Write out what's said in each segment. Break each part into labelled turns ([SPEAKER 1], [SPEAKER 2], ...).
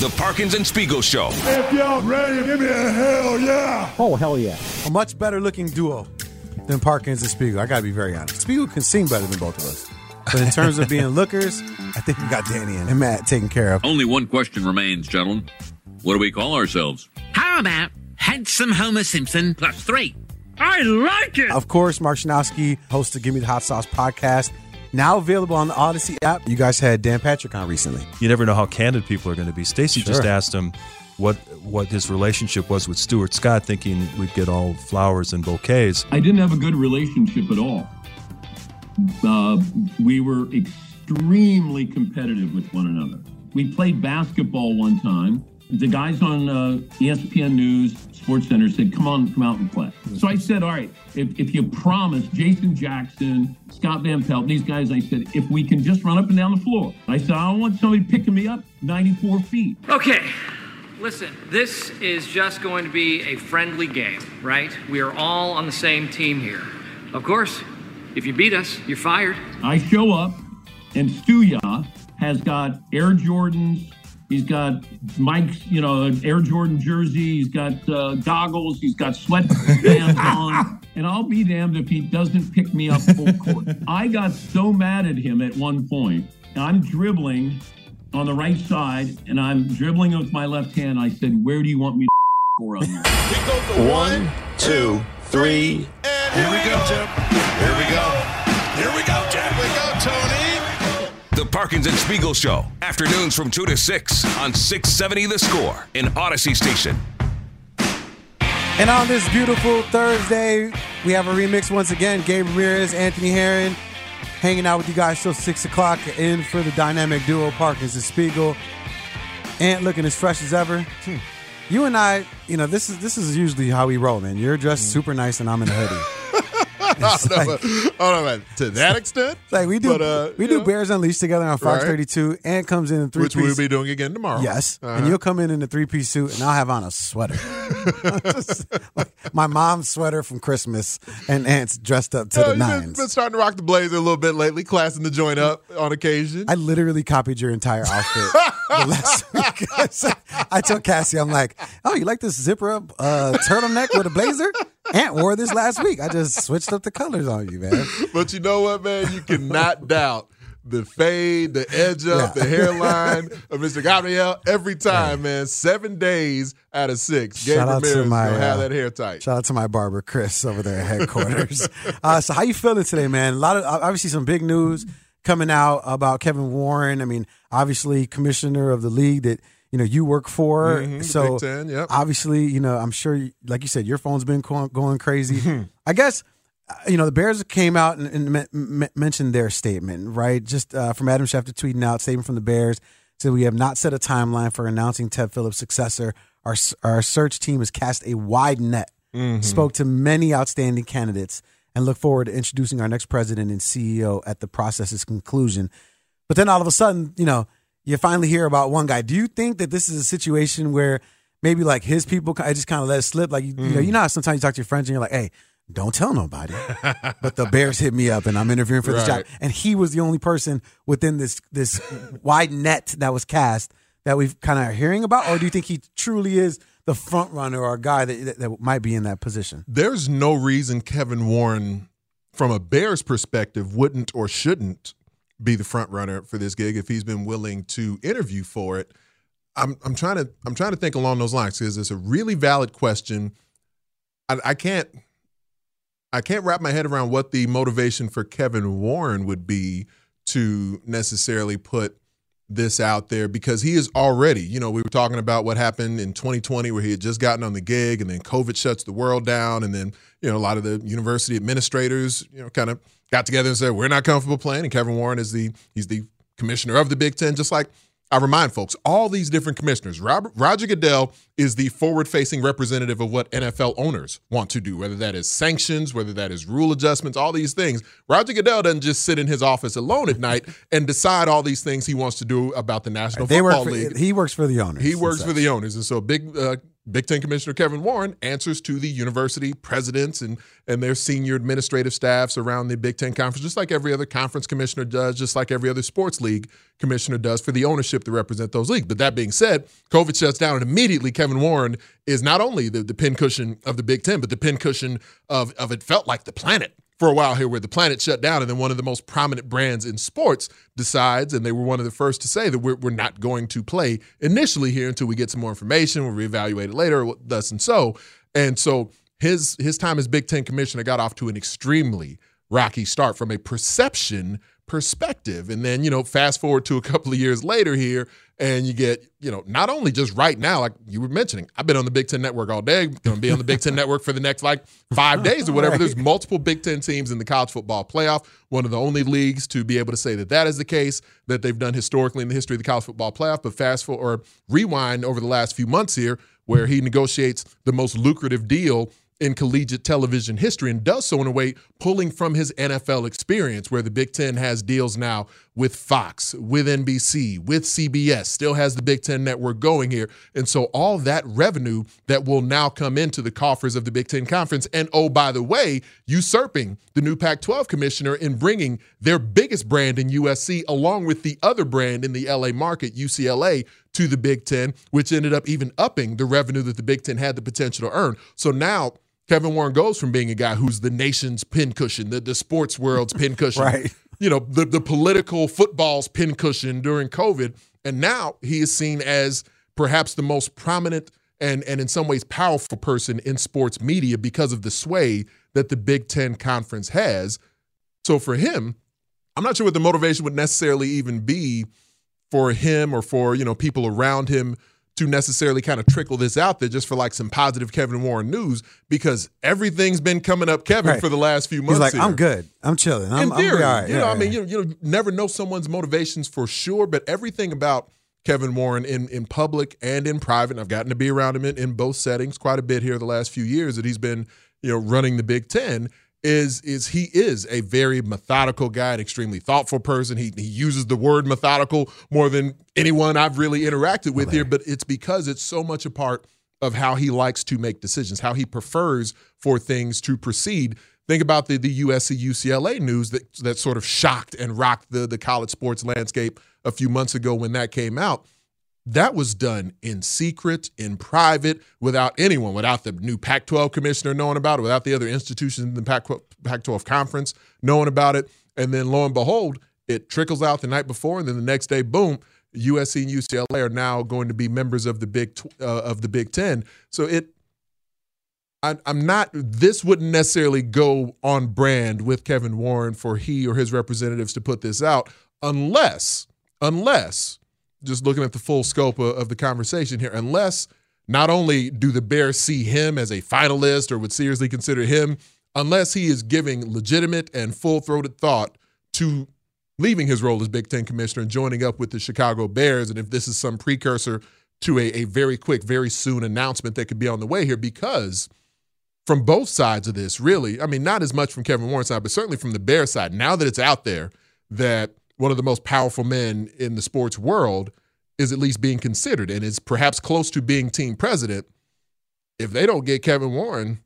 [SPEAKER 1] The Parkins and Spiegel Show.
[SPEAKER 2] If y'all ready, give me a hell yeah.
[SPEAKER 3] Oh, hell yeah.
[SPEAKER 4] A much better looking duo than Parkins and Spiegel. I got to be very honest. Spiegel can sing better than both of us. But in terms of being lookers, I think we got Danny and Matt taken care of.
[SPEAKER 5] Only one question remains, gentlemen. What do we call ourselves?
[SPEAKER 6] How about handsome Homer Simpson plus three? I like it.
[SPEAKER 4] Of course, Mark Schanowski, host of Give Me the Hot Sauce podcast, now available on the Audacy app. You guys had Dan Patrick on recently.
[SPEAKER 7] You never know how candid people are going to be. Stacey
[SPEAKER 4] Sure.
[SPEAKER 7] just asked him what what his relationship was with Stuart Scott, thinking we'd get all flowers and bouquets.
[SPEAKER 8] I didn't have a good relationship at all. Uh, we were extremely competitive with one another. We played basketball one time. The guys on uh, ESPN News, Sports Center said, "Come on, come out and play." So I said, "All right, if, if you promise, Jason Jackson, Scott Van Pelt, these guys," I said, "if we can just run up and down the floor." I said, "I don't want somebody picking me up 94 feet."
[SPEAKER 9] Okay, listen, this is just going to be a friendly game, right? We are all on the same team here. Of course, if you beat us, you're fired.
[SPEAKER 8] I show up, and Stuya has got Air Jordans. He's got Mike's, you know, Air Jordan jersey. He's got uh, goggles. He's got sweatbands on. And I'll be damned if he doesn't pick me up full court. I got so mad at him at one point. I'm dribbling on the right side, and I'm dribbling with my left hand. I said, "Where do you want me to score on you?"
[SPEAKER 2] One, two, three, and here we go, Jim. Here we go. Here we go,
[SPEAKER 1] Parkins and Spiegel Show. Afternoons from 2 to 6 on 670 The Score in Audacy Station.
[SPEAKER 4] And on this beautiful Thursday, we have a remix once again. Gabe Ramirez, Anthony Herron, hanging out with you guys till six o'clock. In for the dynamic duo Parkins and Spiegel. Ant looking as fresh as ever. Hmm. You and I, you know, this is this is usually how we roll, man. You're dressed hmm. super nice, and I'm in a hoodie. It's
[SPEAKER 10] I don't know, I don't know. To that extent,
[SPEAKER 4] Like we do,
[SPEAKER 10] But, uh,
[SPEAKER 4] we do
[SPEAKER 10] know.
[SPEAKER 4] Bears Unleashed together on Fox
[SPEAKER 10] Right.
[SPEAKER 4] 32. Ant comes in in three
[SPEAKER 10] which we'll be doing again tomorrow.
[SPEAKER 4] Yes,
[SPEAKER 10] Uh-huh.
[SPEAKER 4] and you'll come in in a three piece suit, and I'll have on a sweater, Just like my mom's sweater from Christmas, and Ant's dressed up to the
[SPEAKER 10] you've been,
[SPEAKER 4] nines.
[SPEAKER 10] been starting to rock the blazer a little bit lately, classing the joint up on occasion.
[SPEAKER 4] I literally copied your entire outfit the last week. I told Cassie, I'm like, "Oh, you like this zipper up uh, turtleneck with a blazer?" Aunt wore this last week. I just switched up the colors on you, man.
[SPEAKER 10] but you know what, man? You cannot doubt the fade, the edge up,
[SPEAKER 4] Yeah.
[SPEAKER 10] the hairline of Mr. Gabriel every time, man. Seven days out of six. Gabe
[SPEAKER 4] Shout out to
[SPEAKER 10] Ramirez
[SPEAKER 4] my,
[SPEAKER 10] gonna have
[SPEAKER 4] uh,
[SPEAKER 10] that hair tight.
[SPEAKER 4] Shout out to my barber Chris over there at headquarters. uh, so how you feeling today, man? A lot of obviously some big news coming out about Kevin Warren. I mean, obviously commissioner of the league that you know you work for.
[SPEAKER 10] Mhm,
[SPEAKER 4] so
[SPEAKER 10] Big Ten, yep.
[SPEAKER 4] obviously, you know, I'm sure, like you said, your phone's been going, going crazy.
[SPEAKER 10] Mm-hmm.
[SPEAKER 4] I guess. You know the Bears came out and, and me- me- mentioned their statement, right? Just uh, from Adam Schefter tweeting out statement from the Bears said we have not set a timeline for announcing Ted Phillips' successor. Our our search team has cast a wide net,
[SPEAKER 10] Mhm.
[SPEAKER 4] spoke to many outstanding candidates, and look forward to introducing our next president and CEO at the process's conclusion. But then all of a sudden, you know, you finally hear about one guy. Do you think that this is a situation where maybe like his people I just kind of let it slip? Like you, you know, you know how sometimes you talk to your friends and you're like, "Hey, don't tell nobody." but the Bears hit me up and I'm interviewing for this job, and he was the only person within this this wide net that was cast that we've kind of hearing about. Or do you think he truly is the front runner or a guy that, that, that might be in that position?
[SPEAKER 10] There's no reason Kevin Warren, from a Bears perspective, wouldn't or shouldn't be the front runner for this gig if he's been willing to interview for it. I'm I'm trying to I'm trying to think along those lines because it's a really valid question. I, I can't I can't wrap my head around what the motivation for Kevin Warren would be to necessarily put this out there because he is already, you know, we were talking about what happened in 2020 where he had just gotten on the gig and then COVID shuts the world down. And then, you know, a lot of the university administrators, you know, kind of got together and said, we're not comfortable playing. And Kevin Warren is the, he's the commissioner of the Big Ten, just like I remind folks, all these different commissioners. Robert, Roger Goodell is the forward-facing representative of what NFL owners want to do, whether that is sanctions, whether that is rule adjustments, all these things. Roger Goodell doesn't just sit in his office alone at night and decide all these things he wants to do about the National
[SPEAKER 4] They
[SPEAKER 10] Football
[SPEAKER 4] for,
[SPEAKER 10] League.
[SPEAKER 4] he works for the owners.
[SPEAKER 10] He works for the owners, and so big uh, Big Ten Commissioner Kevin Warren answers to the university presidents and and their senior administrative staffs around the Big Ten conference, just like every other conference commissioner does, just like every other sports league commissioner does for the ownership to represent those leagues. But that being said, COVID shuts down, and immediately Kevin Warren is not only the, the pincushion of the Big Ten, but the pincushion of of it felt like the planet for a while here where the planet shut down and then one of the most prominent brands in sports decides and they were one of the first to say that we're, we're not going to play initially here until we get some more information we'll reevaluate it later thus and so. And so his his time as big ten commissioner got off to an extremely rocky start from a perception perspective. And then you know fast forward to a couple of years later here and you get you know not only just right now like you were mentioning i've been on the big ten network all day going to be on the big ten network for the next like five days or whatever.
[SPEAKER 4] Right.
[SPEAKER 10] there's multiple big ten teams in the college football playoff one of the only leagues to be able to say that that is the case that they've done historically in the history of the college football playoff. But fast forward or rewind over the last few months here where he negotiates the most lucrative deal in collegiate television history and does so in a way pulling from his NFL experience, where the Big Ten has deals now with Fox, with NBC, with CBS, still has the Big Ten network going here. And so all that revenue that will now come into the coffers of the Big Ten Conference, and oh, by the way, usurping the new Pac 12 commissioner in bringing their biggest brand in USC along with the other brand in the LA market, UCLA, to the Big Ten, which ended up even upping the revenue that the Big Ten had the potential to earn. So now, Kevin Warren goes from being a guy who's the nation's pincushion, the, the sports world's pincushion,
[SPEAKER 4] Right.
[SPEAKER 10] you know, the, the political football's pincushion during COVID. And now he is seen as perhaps the most prominent and, and in some ways powerful person in sports media because of the sway that the Big Ten Conference has. So for him, I'm not sure what the motivation would necessarily even be for him or for, you know, people around him to necessarily kind of trickle this out there just for like some positive Kevin Warren news because everything's been coming up Kevin
[SPEAKER 4] Right.
[SPEAKER 10] for the last few months.
[SPEAKER 4] He's like,
[SPEAKER 10] here.
[SPEAKER 4] I'm good. I'm chilling. I'm,
[SPEAKER 10] In
[SPEAKER 4] I'm
[SPEAKER 10] theory,
[SPEAKER 4] all right.
[SPEAKER 10] you know,
[SPEAKER 4] Yeah,
[SPEAKER 10] I mean,
[SPEAKER 4] yeah.
[SPEAKER 10] you, you never know someone's motivations for sure, but everything about Kevin Warren in, in public and in private, and I've gotten to be around him in, in both settings quite a bit here the last few years that he's been, you know, running the Big Ten, is is he is a very methodical guy, an extremely thoughtful person. He he uses the word methodical more than anyone I've really interacted with here, but it's because it's so much a part of how he likes to make decisions, how he prefers for things to proceed. Think about the the USC UCLA news that that sort of shocked and rocked the the college sports landscape a few months ago when that came out. That was done in secret, in private, without anyone, without the new Pac 12 commissioner knowing about it, without the other institutions in the Pac 12 conference knowing about it. And then lo and behold, it trickles out the night before, and then the next day, boom, USC and UCLA are now going to be members of the Big uh, of the Big Ten. So it, I, I'm not. This wouldn't necessarily go on brand with Kevin Warren for he or his representatives to put this out, unless, unless, just looking at the full scope of, of the conversation here, unless not only do the Bears see him as a finalist or would seriously consider him, unless he is giving legitimate and full throated thought to leaving his role as Big Ten commissioner and joining up with the Chicago Bears. And if this is some precursor to a, a very quick, very soon announcement that could be on the way here, because from both sides of this, really, I mean, not as much from Kevin Warren's side, but certainly from the Bears side, now that it's out there that one of the most powerful men in the sports world is at least being considered and is perhaps close to being team president. If they don't get Kevin Warren,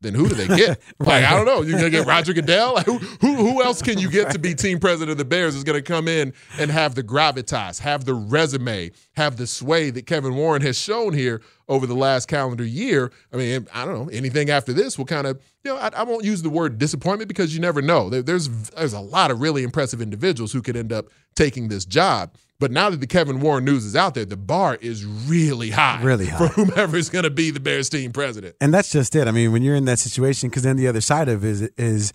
[SPEAKER 10] then who do they get? Like, I don't know. You're gonna get Roger Goodell? Like, who, who who else can you get to be team president of the Bears is gonna come in and have the gravitas, have the resume, have the sway that Kevin Warren has shown here over the last calendar year? I mean, I don't know. Anything after this will kind of, you know, I, I won't use the word disappointment because you never know. There, there's there's a lot of really impressive individuals who could end up taking this job. But now that the Kevin Warren news is out there, the bar is really high,
[SPEAKER 4] Really high.
[SPEAKER 10] for whomever is going to be the Bears team president.
[SPEAKER 4] And that's just it. I mean, when you're in that situation, because then the other side of it is is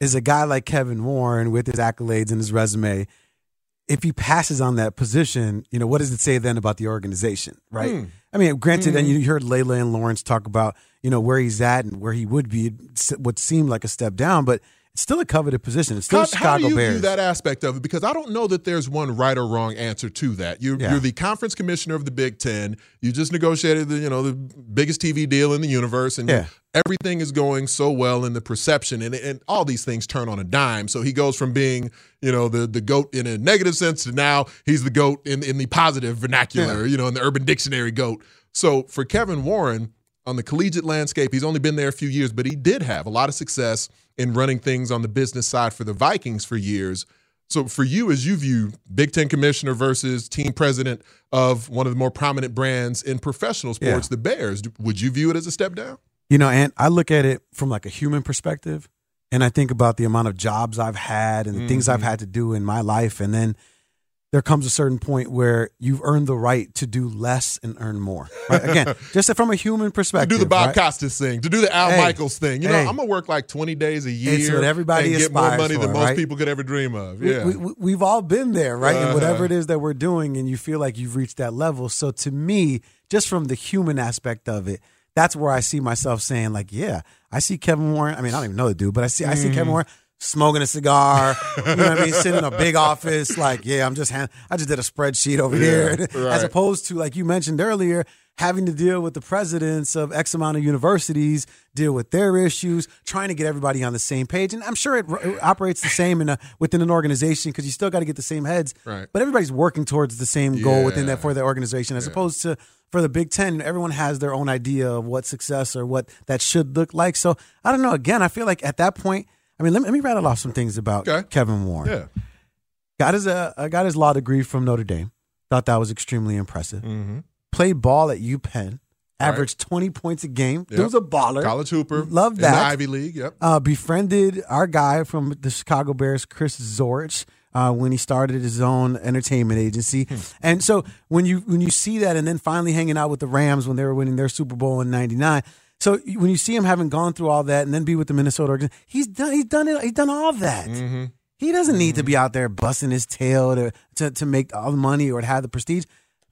[SPEAKER 4] is a guy like Kevin Warren with his accolades and his resume. If he passes on that position, you know what does it say then about the organization, right?
[SPEAKER 10] Mm.
[SPEAKER 4] I mean, granted, and
[SPEAKER 10] Mhm.
[SPEAKER 4] you heard Leila and Laurence talk about you know where he's at and where he would be, what seemed like a step down, but it's still a coveted position. It's still
[SPEAKER 10] How,
[SPEAKER 4] Chicago
[SPEAKER 10] how do you
[SPEAKER 4] Bears.
[SPEAKER 10] view that aspect of it? Because I don't know that there's one right or wrong answer to that. You're,
[SPEAKER 4] Yeah.
[SPEAKER 10] you're the conference commissioner of the Big Ten. You just negotiated the you know the biggest TV deal in the universe, and
[SPEAKER 4] Yeah.
[SPEAKER 10] everything is going so well in the perception, and and all these things turn on a dime. So he goes from being you know the the goat in a negative sense to now he's the goat in in the positive vernacular. You know, in the Urban Dictionary goat. So for Kevin Warren on the collegiate landscape, he's only been there a few years, but he did have a lot of success in running things on the business side for the Vikings for years. So for you, as you view Big Ten commissioner versus team president of one of the more prominent brands in professional sports,
[SPEAKER 4] Yeah.
[SPEAKER 10] the Bears, would you view it as a step down?
[SPEAKER 4] You know, and I look at it from like a human perspective, and I think about the amount of jobs I've had and the things I've
[SPEAKER 10] Mhm.
[SPEAKER 4] had to do in my life, and then there comes a certain point where you've earned the right to do less and earn more. Right? Again, just from a human
[SPEAKER 10] To
[SPEAKER 4] perspective.
[SPEAKER 10] do the Bob
[SPEAKER 4] right?
[SPEAKER 10] Costas thing, to do the Al
[SPEAKER 4] Hey,
[SPEAKER 10] Michaels thing. You know,
[SPEAKER 4] hey.
[SPEAKER 10] I'm gonna work like 20 days a year
[SPEAKER 4] It's what everybody
[SPEAKER 10] and get more money than most
[SPEAKER 4] right?
[SPEAKER 10] people could ever dream of. Yeah.
[SPEAKER 4] We, we, we've all been there, right? And
[SPEAKER 10] Uh-huh.
[SPEAKER 4] whatever it is that we're doing, and you feel like you've reached that level. So to me, just from the human aspect of it, that's where I see myself saying, like, yeah, I see Kevin Warren. I mean, I don't even know the dude, but I see I see Kevin
[SPEAKER 10] Mhm.
[SPEAKER 4] Warren smoking a cigar. you know what I mean? Sitting in a big office, like, yeah, I'm just hand, I just did a spreadsheet over
[SPEAKER 10] Yeah,
[SPEAKER 4] here,
[SPEAKER 10] right.
[SPEAKER 4] as opposed to like you mentioned earlier. Having to deal with the presidents of X amount of universities, deal with their issues, trying to get everybody on the same page, and I'm sure it, it operates the same in a within an organization because you still got to get the same heads,
[SPEAKER 10] Right.
[SPEAKER 4] but everybody's working towards the same goal within that for the organization, as opposed to for the Big Ten, everyone has their own idea of what success or what that should look like. So I don't know. Again, I feel like at that point, I mean, let me, let me rattle off some things about
[SPEAKER 10] Okay.
[SPEAKER 4] Kevin Warren.
[SPEAKER 10] yeah.
[SPEAKER 4] Got his uh, got his law degree from Notre Dame. Thought that was extremely impressive.
[SPEAKER 10] Mm-hmm.
[SPEAKER 4] Played ball at UPenn.
[SPEAKER 10] Right.
[SPEAKER 4] Averaged twenty points a game.
[SPEAKER 10] Yep.
[SPEAKER 4] was a baller.
[SPEAKER 10] College hooper.
[SPEAKER 4] Love
[SPEAKER 10] In
[SPEAKER 4] that.
[SPEAKER 10] the Ivy League. Yep.
[SPEAKER 4] Uh, befriended our guy from the Chicago Bears, Chris Zorich, uh, when he started his own entertainment agency.
[SPEAKER 10] Hmm.
[SPEAKER 4] And so when you when you see that, and then finally hanging out with the Rams when they were winning their Super Bowl in '99. So when you see him having gone through all that, and then be with the Minnesota organization, he's done he's done it. He's done all that.
[SPEAKER 10] Mm-hmm.
[SPEAKER 4] He doesn't need to be out there busting his tail to, to to make all the money or to have the prestige.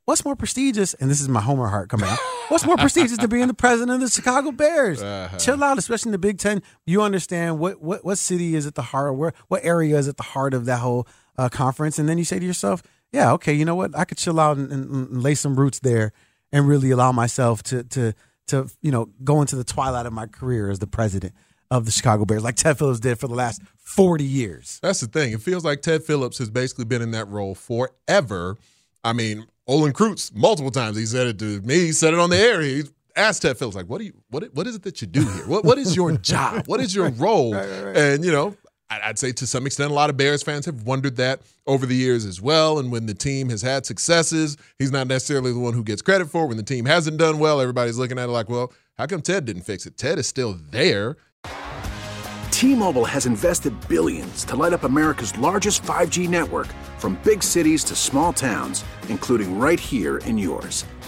[SPEAKER 4] What's more prestigious? And this is my Homer heart coming out. What's more prestigious than being the president of the Chicago Bears?
[SPEAKER 10] Uh-huh.
[SPEAKER 4] Chill out, especially in the Big Ten. You understand what what what city is at the heart, where what area is at the heart of that whole uh, conference, and then you say to yourself, "Yeah, okay, you know what? I could chill out and, and, and lay some roots there, and really allow myself to to to you know go into the twilight of my career as the president of the Chicago Bears, like Ted Phillips did for the last forty years."
[SPEAKER 10] That's the thing. It feels like Ted Phillips has basically been in that role forever. I mean, Olin Kreutz multiple times he said it to me. He said it on the air. He asked Ted Phillips like, "What do you what what is it that you do here? What what is your job? What is your role?" And you know, I'd say to some extent, a lot of Bears fans have wondered that over the years as well. And when the team has had successes, he's not necessarily the one who gets credit for. When the team hasn't done well, everybody's looking at it like, "Well, how come Ted didn't fix it? Ted is still there."
[SPEAKER 11] T-Mobile has invested billions to light up America's largest 5G network from big cities to small towns, including right here in yours.